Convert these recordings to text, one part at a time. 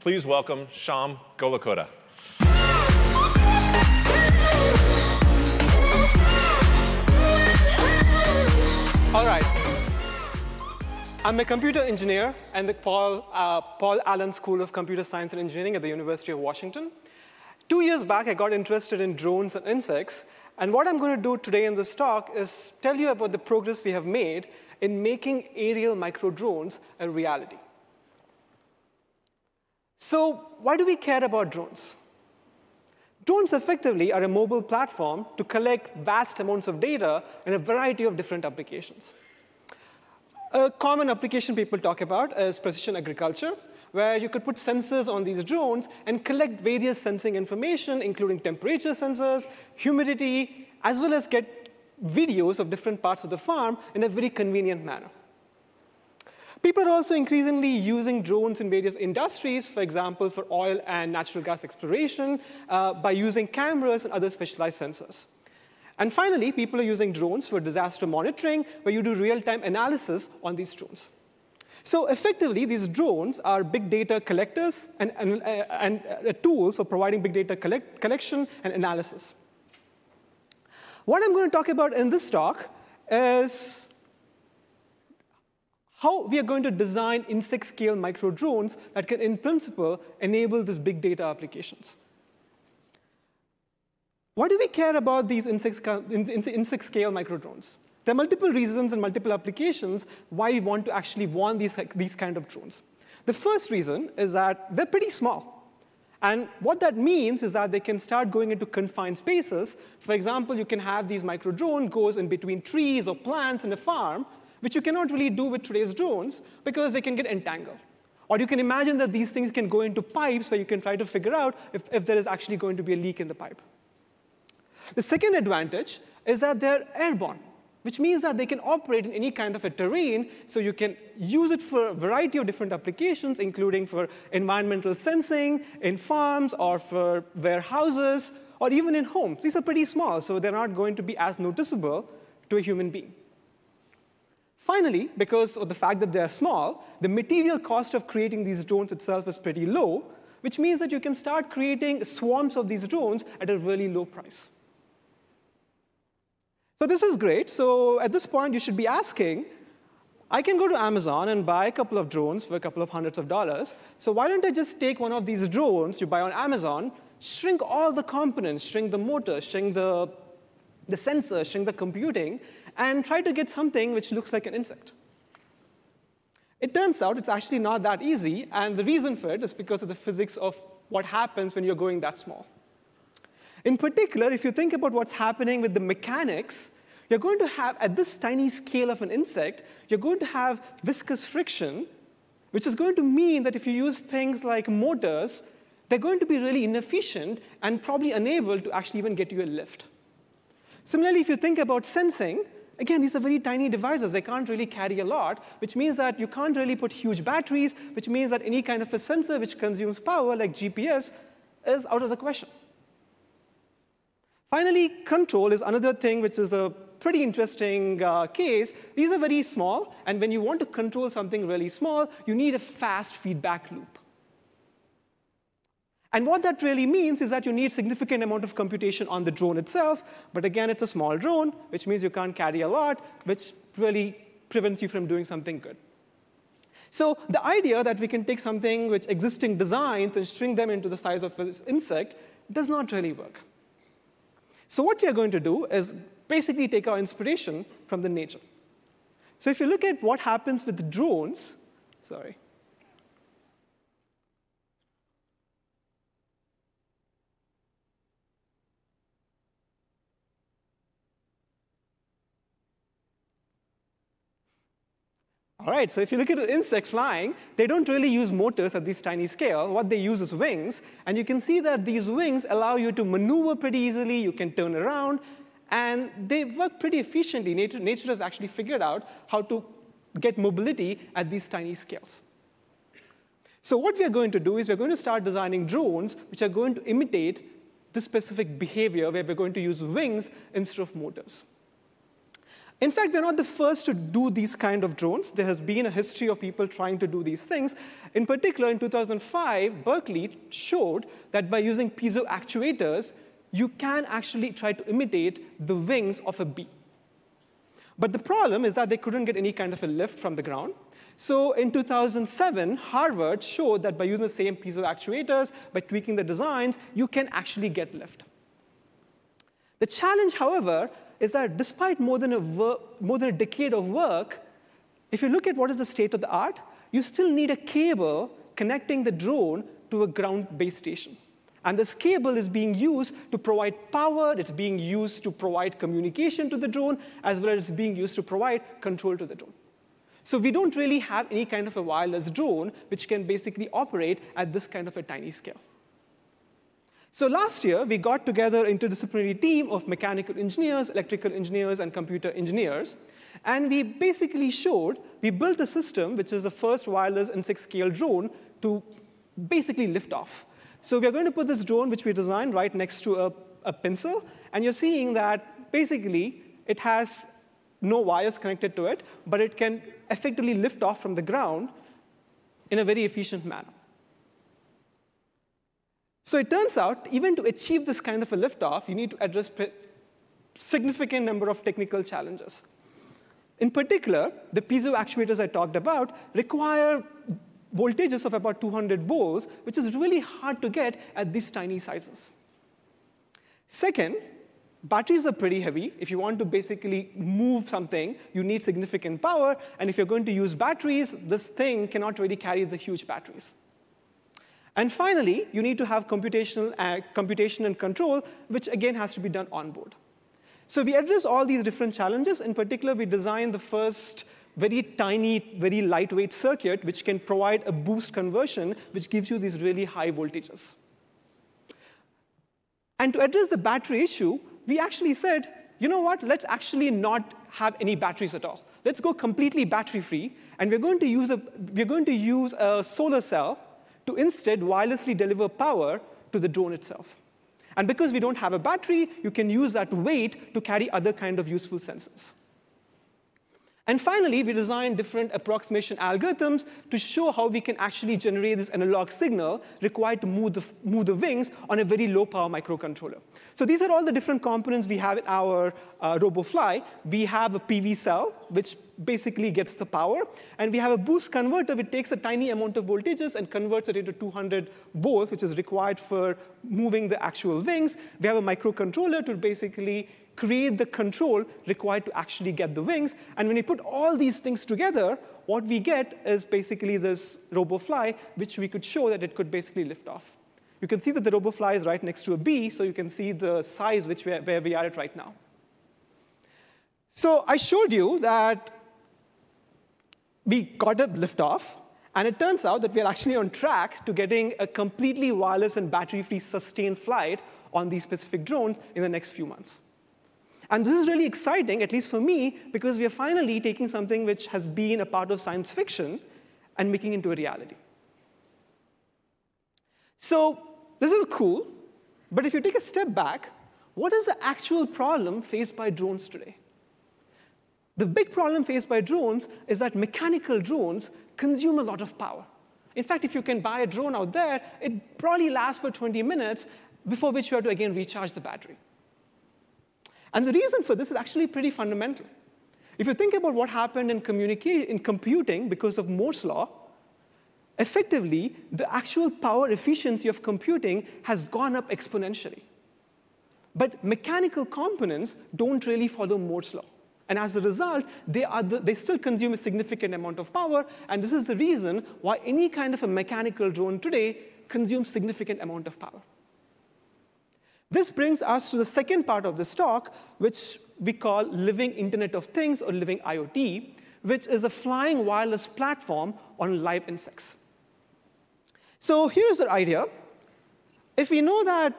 Please welcome Shyam Gollakota. All right. I'm a computer engineer at the Paul, uh, Paul Allen School of Computer Science and Engineering at the University of Washington. Two years back, I got interested in drones and insects. And what I'm going to do today in this talk is tell you about the progress we have made in making aerial micro drones a reality. So why do we care about drones? Drones effectively are a mobile platform to collect vast amounts of data in a variety of different applications. A common application people talk about is precision agriculture, where you could put sensors on these drones and collect various sensing information, including temperature sensors, humidity, as well as get videos of different parts of the farm in a very convenient manner. People are also increasingly using drones in various industries, for example, for oil and natural gas exploration, uh, by using cameras and other specialized sensors. And finally, people are using drones for disaster monitoring, where you do real-time analysis on these drones. So effectively, these drones are big data collectors and, and, uh, and a tool for providing big data collect, collection and analysis. What I'm going to talk about in this talk is how we are going to design insect-scale micro drones that can, in principle, enable these big data applications. Why do we care about these insect-scale micro drones? There are multiple reasons and multiple applications why we want to actually want these, these kind of drones. The first reason is that they're pretty small. And what that means is that they can start going into confined spaces. For example, you can have these micro drone goes in between trees or plants in a farm, which you cannot really do with today's drones because they can get entangled. Or you can imagine that these things can go into pipes where you can try to figure out if, if there is actually going to be a leak in the pipe. The second advantage is that they're airborne, which means that they can operate in any kind of a terrain, so you can use it for a variety of different applications, including for environmental sensing in farms or for warehouses or even in homes. These are pretty small, so they're not going to be as noticeable to a human being. Finally, because of the fact that they're small, the material cost of creating these drones itself is pretty low, which means that you can start creating swarms of these drones at a really low price. So this is great. So at this point, you should be asking, I can go to Amazon and buy a couple of drones for a couple of hundreds of dollars. So why don't I just take one of these drones you buy on Amazon, shrink all the components, shrink the motor, shrink the, the sensor, shrink the computing, and try to get something which looks like an insect. It turns out it's actually not that easy, and the reason for it is because of the physics of what happens when you're going that small. In particular, if you think about what's happening with the mechanics, you're going to have, at this tiny scale of an insect, you're going to have viscous friction, which is going to mean that if you use things like motors, they're going to be really inefficient and probably unable to actually even get you a lift. Similarly, if you think about sensing, Again, these are very tiny devices. They can't really carry a lot, which means that you can't really put huge batteries, which means that any kind of a sensor which consumes power, like GPS, is out of the question. Finally, control is another thing which is a pretty interesting uh, case. These are very small, and when you want to control something really small, you need a fast feedback loop. And what that really means is that you need significant amount of computation on the drone itself, but again, it's a small drone, which means you can't carry a lot, which really prevents you from doing something good. So the idea that we can take something which existing designs and shrink them into the size of an insect does not really work. So what we are going to do is basically take our inspiration from the nature. So if you look at what happens with drones, sorry, All right, so if you look at insects flying, they don't really use motors at this tiny scale. What they use is wings. And you can see that these wings allow you to maneuver pretty easily. You can turn around. And they work pretty efficiently. Nature, nature has actually figured out how to get mobility at these tiny scales. So what we are going to do is we're going to start designing drones which are going to imitate this specific behavior where we're going to use wings instead of motors. In fact, we're not the first to do these kind of drones. There has been a history of people trying to do these things. In particular, in 2005, Berkeley showed that by using piezo actuators, you can actually try to imitate the wings of a bee. But the problem is that they couldn't get any kind of a lift from the ground. So in 2007, Harvard showed that by using the same piezo actuators, by tweaking the designs, you can actually get lift. The challenge, however, is that despite more than, a more than a decade of work, if you look at what is the state of the art, you still need a cable connecting the drone to a ground base station. And this cable is being used to provide power, it's being used to provide communication to the drone, as well as being used to provide control to the drone. So we don't really have any kind of a wireless drone which can basically operate at this kind of a tiny scale. So last year, we got together an interdisciplinary team of mechanical engineers, electrical engineers, and computer engineers. And we basically showed, we built a system which is the first wireless insect scale drone to basically lift off. So we're going to put this drone, which we designed, right next to a, a pencil. And you're seeing that basically it has no wires connected to it, but it can effectively lift off from the ground in a very efficient manner. So it turns out, even to achieve this kind of a liftoff, you need to address significant number of technical challenges. In particular, the piezo actuators I talked about require voltages of about 200 volts, which is really hard to get at these tiny sizes. Second, batteries are pretty heavy. If you want to basically move something, you need significant power. And if you're going to use batteries, this thing cannot really carry the huge batteries. And finally, you need to have computational, uh, computation and control, which again has to be done on board. So we address all these different challenges. In particular, we designed the first very tiny, very lightweight circuit, which can provide a boost conversion, which gives you these really high voltages. And to address the battery issue, we actually said, you know what, let's actually not have any batteries at all. Let's go completely battery-free, and we're going to use a, we're going to use a solar cell to instead wirelessly deliver power to the drone itself. And because we don't have a battery, you can use that weight to carry other kind of useful sensors. And finally, we designed different approximation algorithms to show how we can actually generate this analog signal required to move the, move the wings on a very low power microcontroller. So these are all the different components we have in our uh, RoboFly. We have a PV cell, which basically gets the power. And we have a boost converter, which takes a tiny amount of voltages and converts it into 200 volts, which is required for moving the actual wings. We have a microcontroller to basically create the control required to actually get the wings. And when you put all these things together, what we get is basically this RoboFly, which we could show that it could basically lift off. You can see that the RoboFly is right next to a bee, so you can see the size which we are, where we are at right now. So I showed you that we got a liftoff, and it turns out that we're actually on track to getting a completely wireless and battery-free sustained flight on these specific drones in the next few months. And this is really exciting, at least for me, because we are finally taking something which has been a part of science fiction and making it into a reality. So this is cool, but if you take a step back, what is the actual problem faced by drones today? The big problem faced by drones is that mechanical drones consume a lot of power. In fact, if you can buy a drone out there, it probably lasts for 20 minutes, before which you have to again recharge the battery. And the reason for this is actually pretty fundamental. If you think about what happened in, in computing because of Moore's law, effectively, the actual power efficiency of computing has gone up exponentially. But mechanical components don't really follow Moore's law. And as a result, they, the, they still consume a significant amount of power, and this is the reason why any kind of a mechanical drone today consumes significant amount of power. This brings us to the second part of this talk, which we call Living Internet of Things or Living IoT, which is a flying wireless platform on live insects. So here's the idea. If we know that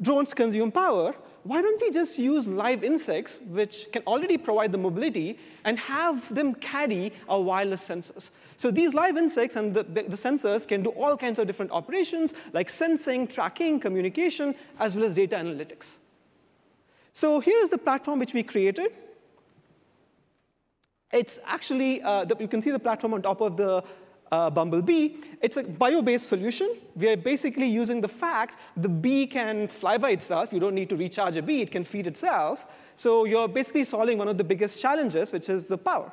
drones consume power, why don't we just use live insects, which can already provide the mobility, and have them carry our wireless sensors? So these live insects and the, the, the, sensors can do all kinds of different operations, like sensing, tracking, communication, as well as data analytics. So here is the platform which we created. It's actually, uh, the, you can see the platform on top of the uh, Bumblebee. It's a bio-based solution. We are basically using the fact the bee can fly by itself. You don't need to recharge a bee. It can feed itself. So you're basically solving one of the biggest challenges, which is the power.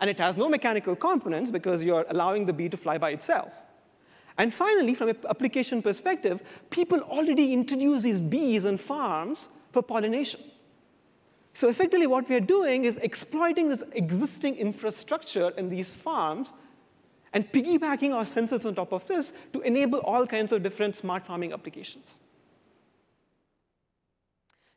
And it has no mechanical components because you're allowing the bee to fly by itself. And finally, from an application perspective, people already introduce these bees in farms for pollination. So effectively, what we are doing is exploiting this existing infrastructure in these farms and piggybacking our sensors on top of this to enable all kinds of different smart farming applications.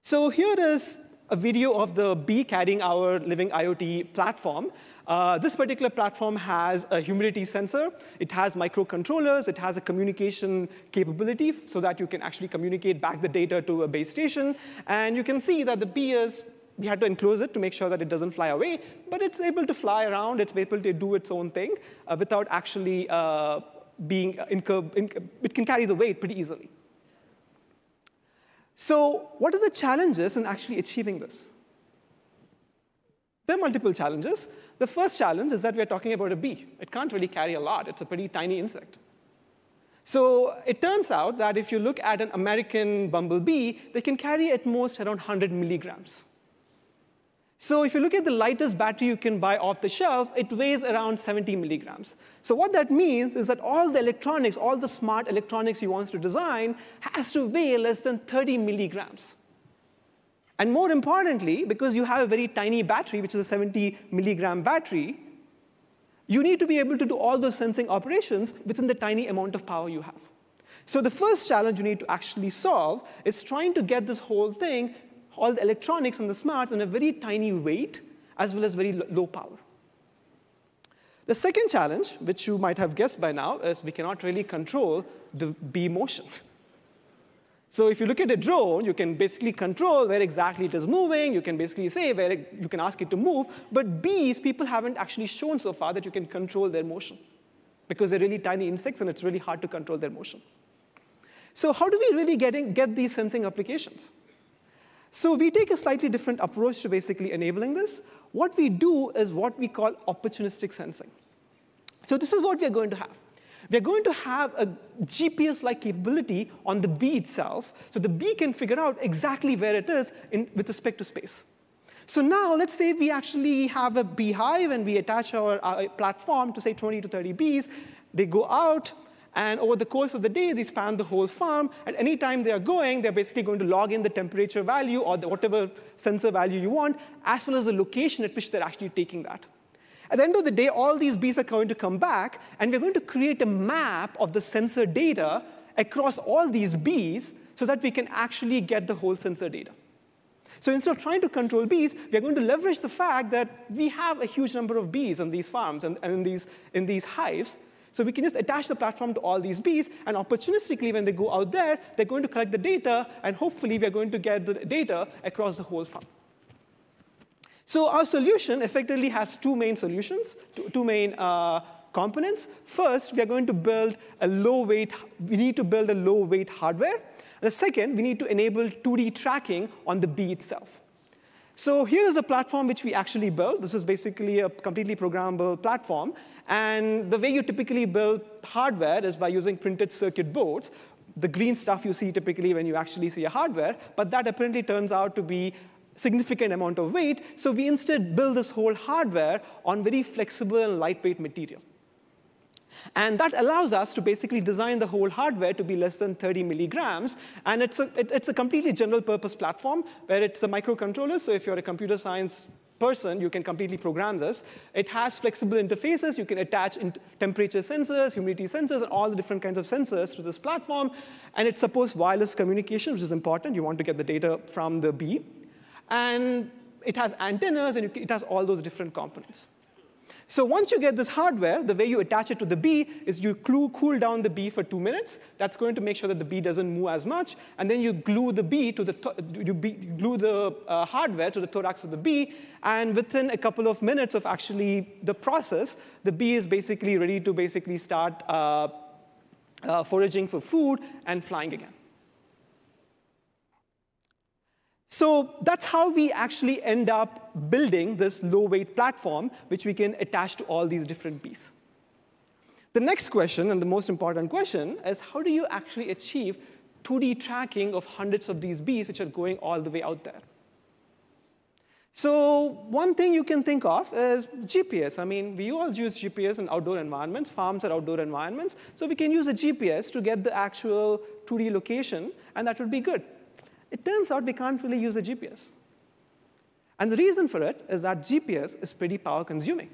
So here is a video of the bee carrying our living IoT platform. Uh, this particular platform has a humidity sensor. It has microcontrollers. It has a communication capability so that you can actually communicate back the data to a base station. And you can see that the bee is we had to enclose it to make sure that it doesn't fly away, but it's able to fly around, it's able to do its own thing uh, without actually uh, being, incur, it can carry the weight pretty easily. So what are the challenges in actually achieving this? There are multiple challenges. The first challenge is that we're talking about a bee. It can't really carry a lot. It's a pretty tiny insect. So it turns out that if you look at an American bumblebee, they can carry at most around 100 milligrams. So if you look at the lightest battery you can buy off the shelf, it weighs around 70 milligrams. So what that means is that all the electronics, all the smart electronics you want to design has to weigh less than 30 milligrams. And more importantly, because you have a very tiny battery, which is a 70 milligram battery, you need to be able to do all those sensing operations within the tiny amount of power you have. So the first challenge you need to actually solve is trying to get this whole thing all the electronics and the smarts in a very tiny weight as well as very low power. The second challenge, which you might have guessed by now, is we cannot really control the bee motion. So if you look at a drone, you can basically control where exactly it is moving. You can basically say where it, you can ask it to move. But bees, people haven't actually shown so far that you can control their motion because they're really tiny insects and it's really hard to control their motion. So how do we really getting, get these sensing applications? So we take a slightly different approach to basically enabling this. What we do is what we call opportunistic sensing. So this is what we are going to have. We're going to have a GPS-like capability on the bee itself, so the bee can figure out exactly where it is in, with respect to space. So now, let's say we actually have a beehive and we attach our, our platform to say 20 to 30 bees. They go out, and over the course of the day, they span the whole farm. At any time they are going, they're basically going to log in the temperature value or the, whatever sensor value you want, as well as the location at which they're actually taking that. At the end of the day, all these bees are going to come back, and we're going to create a map of the sensor data across all these bees so that we can actually get the whole sensor data. So instead of trying to control bees, we are going to leverage the fact that we have a huge number of bees on these farms and, and in, these, in these hives, so we can just attach the platform to all these bees, and opportunistically, when they go out there, they're going to collect the data, and hopefully, we're going to get the data across the whole farm. So our solution effectively has two main solutions, two, two main uh, components. First, we are going to build a low weight, we need to build a low weight hardware. The second, we need to enable 2D tracking on the bee itself. So here is a platform which we actually built. This is basically a completely programmable platform. And the way you typically build hardware is by using printed circuit boards. The green stuff you see typically when you actually see a hardware, but that apparently turns out to be significant amount of weight. So we instead build this whole hardware on very flexible and lightweight material. And that allows us to basically design the whole hardware to be less than 30 milligrams. And it's a, it, it's a completely general purpose platform where it's a microcontroller. So if you're a computer science person, you can completely program this. It has flexible interfaces. You can attach temperature sensors, humidity sensors, and all the different kinds of sensors to this platform. And it supports wireless communication, which is important. You want to get the data from the bee. And it has antennas, and it has all those different components. So once you get this hardware, the way you attach it to the bee is you cool down the bee for two minutes. That's going to make sure that the bee doesn't move as much. And then you glue the bee to the, you glue the uh, hardware to the thorax of the bee. And within a couple of minutes of actually the process, the bee is basically ready to basically start uh, uh, foraging for food and flying again. So that's how we actually end up building this low-weight platform, which we can attach to all these different bees. The next question, and the most important question, is how do you actually achieve 2D tracking of hundreds of these bees which are going all the way out there? So one thing you can think of is GPS. I mean, we all use GPS in outdoor environments. Farms are outdoor environments. So we can use a GPS to get the actual 2D location, and that would be good. It turns out we can't really use a GPS. And the reason for it is that GPS is pretty power consuming.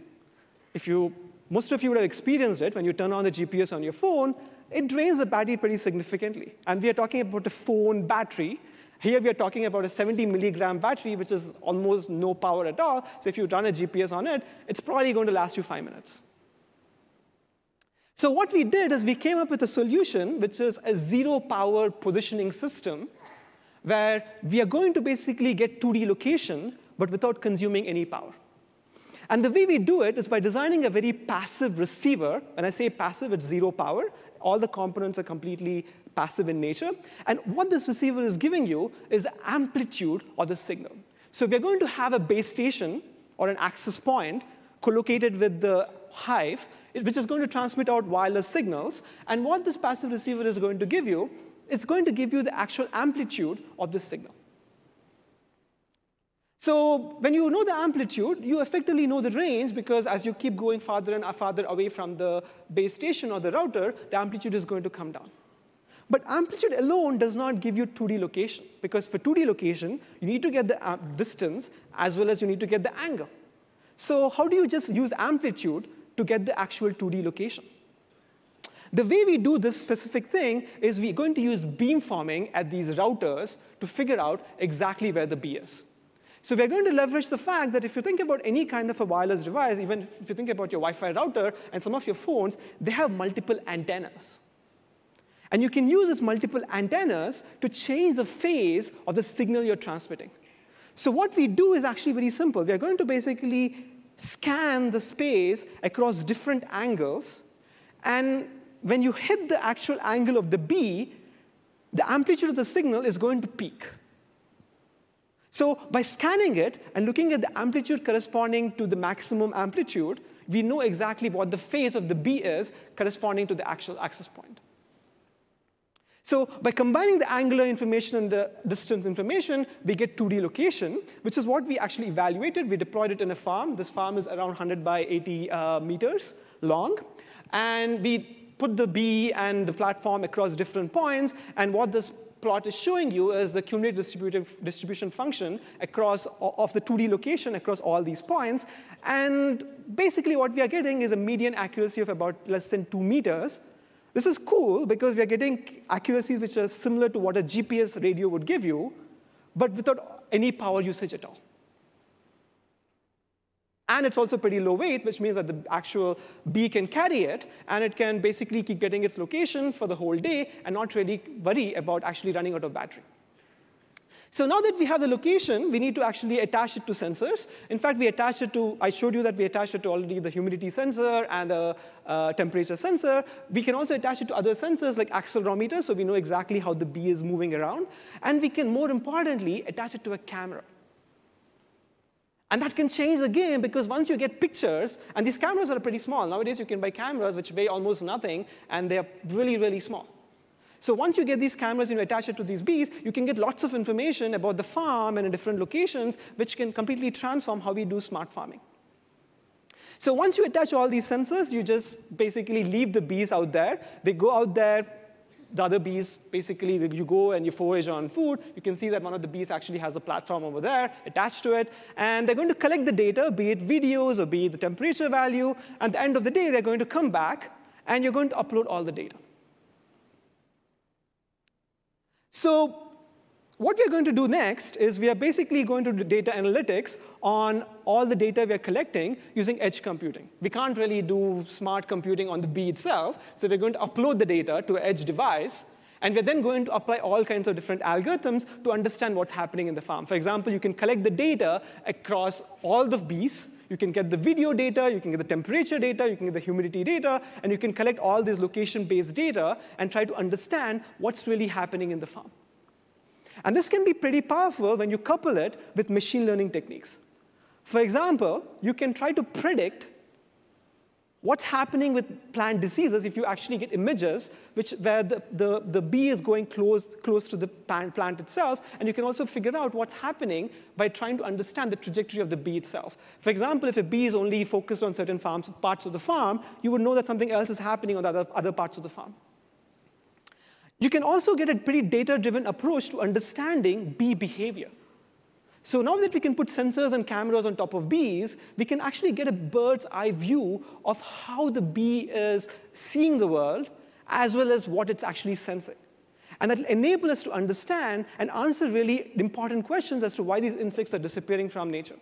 If you, most of you would have experienced it when you turn on the GPS on your phone, it drains the battery pretty significantly. And we are talking about a phone battery. Here we are talking about a 70 milligram battery, which is almost no power at all. So if you run a GPS on it, it's probably going to last you five minutes. So what we did is we came up with a solution, which is a zero power positioning system where we are going to basically get 2D location, but without consuming any power. And the way we do it is by designing a very passive receiver. When I say passive, it's zero power. All the components are completely passive in nature. And what this receiver is giving you is amplitude of the signal. So we're going to have a base station or an access point collocated with the hive, which is going to transmit out wireless signals. And what this passive receiver is going to give you it's going to give you the actual amplitude of the signal. So when you know the amplitude, you effectively know the range because as you keep going farther and farther away from the base station or the router, the amplitude is going to come down. But amplitude alone does not give you 2D location because for 2D location, you need to get the distance as well as you need to get the angle. So how do you just use amplitude to get the actual 2D location? The way we do this specific thing is we're going to use beamforming at these routers to figure out exactly where the bee is. So we're going to leverage the fact that if you think about any kind of a wireless device, even if you think about your Wi-Fi router and some of your phones, they have multiple antennas. And you can use these multiple antennas to change the phase of the signal you're transmitting. So what we do is actually very simple. We are going to basically scan the space across different angles and when you hit the actual angle of the bee, the amplitude of the signal is going to peak. So by scanning it and looking at the amplitude corresponding to the maximum amplitude, we know exactly what the phase of the bee is corresponding to the actual access point. So by combining the angular information and the distance information, we get 2D location, which is what we actually evaluated. We deployed it in a farm. This farm is around 100 by 80 uh, meters long. And we put the bee and the platform across different points, and what this plot is showing you is the cumulative distribution function across of the 2D location across all these points. And basically what we are getting is a median accuracy of about less than two meters. This is cool because we are getting accuracies which are similar to what a GPS radio would give you, but without any power usage at all. And it's also pretty low weight, which means that the actual bee can carry it, and it can basically keep getting its location for the whole day and not really worry about actually running out of battery. So now that we have the location, we need to actually attach it to sensors. In fact, we attached it to, I showed you that we attached it to already the humidity sensor and the uh, temperature sensor. We can also attach it to other sensors like accelerometers, so we know exactly how the bee is moving around. And we can, more importantly, attach it to a camera. And that can change the game because once you get pictures, and these cameras are pretty small. Nowadays, you can buy cameras which weigh almost nothing, and they're really, really small. So once you get these cameras and you attach it to these bees, you can get lots of information about the farm and in different locations, which can completely transform how we do smart farming. So once you attach all these sensors, you just basically leave the bees out there. They go out there, the other bees, basically, you go and you forage on food, you can see that one of the bees actually has a platform over there attached to it, and they're going to collect the data, be it videos or be it the temperature value. At the end of the day, they're going to come back, and you're going to upload all the data. So what we're going to do next is we are basically going to do data analytics on all the data we're collecting using edge computing. We can't really do smart computing on the bee itself, so we're going to upload the data to an edge device, and we're then going to apply all kinds of different algorithms to understand what's happening in the farm. For example, you can collect the data across all the bees, you can get the video data, you can get the temperature data, you can get the humidity data, and you can collect all this location-based data and try to understand what's really happening in the farm. And this can be pretty powerful when you couple it with machine learning techniques. For example, you can try to predict what's happening with plant diseases if you actually get images which, where the, the, the bee is going close, close to the plant, itself, and you can also figure out what's happening by trying to understand the trajectory of the bee itself. For example, if a bee is only focused on certain farms, parts of the farm, you would know that something else is happening on the other, other parts of the farm. You can also get a pretty data-driven approach to understanding bee behavior. So now that we can put sensors and cameras on top of bees, we can actually get a bird's eye view of how the bee is seeing the world as well as what it's actually sensing. And that will enable us to understand and answer really important questions as to why these insects are disappearing from nature.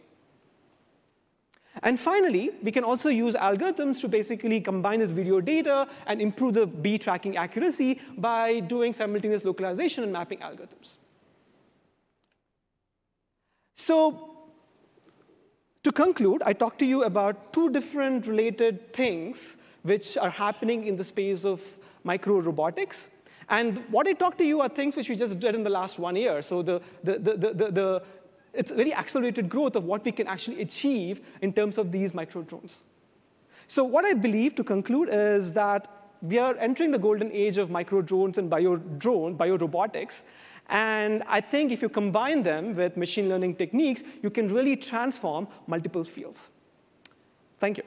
And finally, we can also use algorithms to basically combine this video data and improve the bee tracking accuracy by doing simultaneous localization and mapping algorithms. So to conclude, I talked to you about two different related things which are happening in the space of micro robotics. And what I talked to you are things which we just did in the last one year. So the, the, the, the, the, it's very accelerated growth of what we can actually achieve in terms of these micro drones. So what I believe to conclude is that we are entering the golden age of micro drones and bio drone, bio robotics. And I think if you combine them with machine learning techniques, you can really transform multiple fields. Thank you.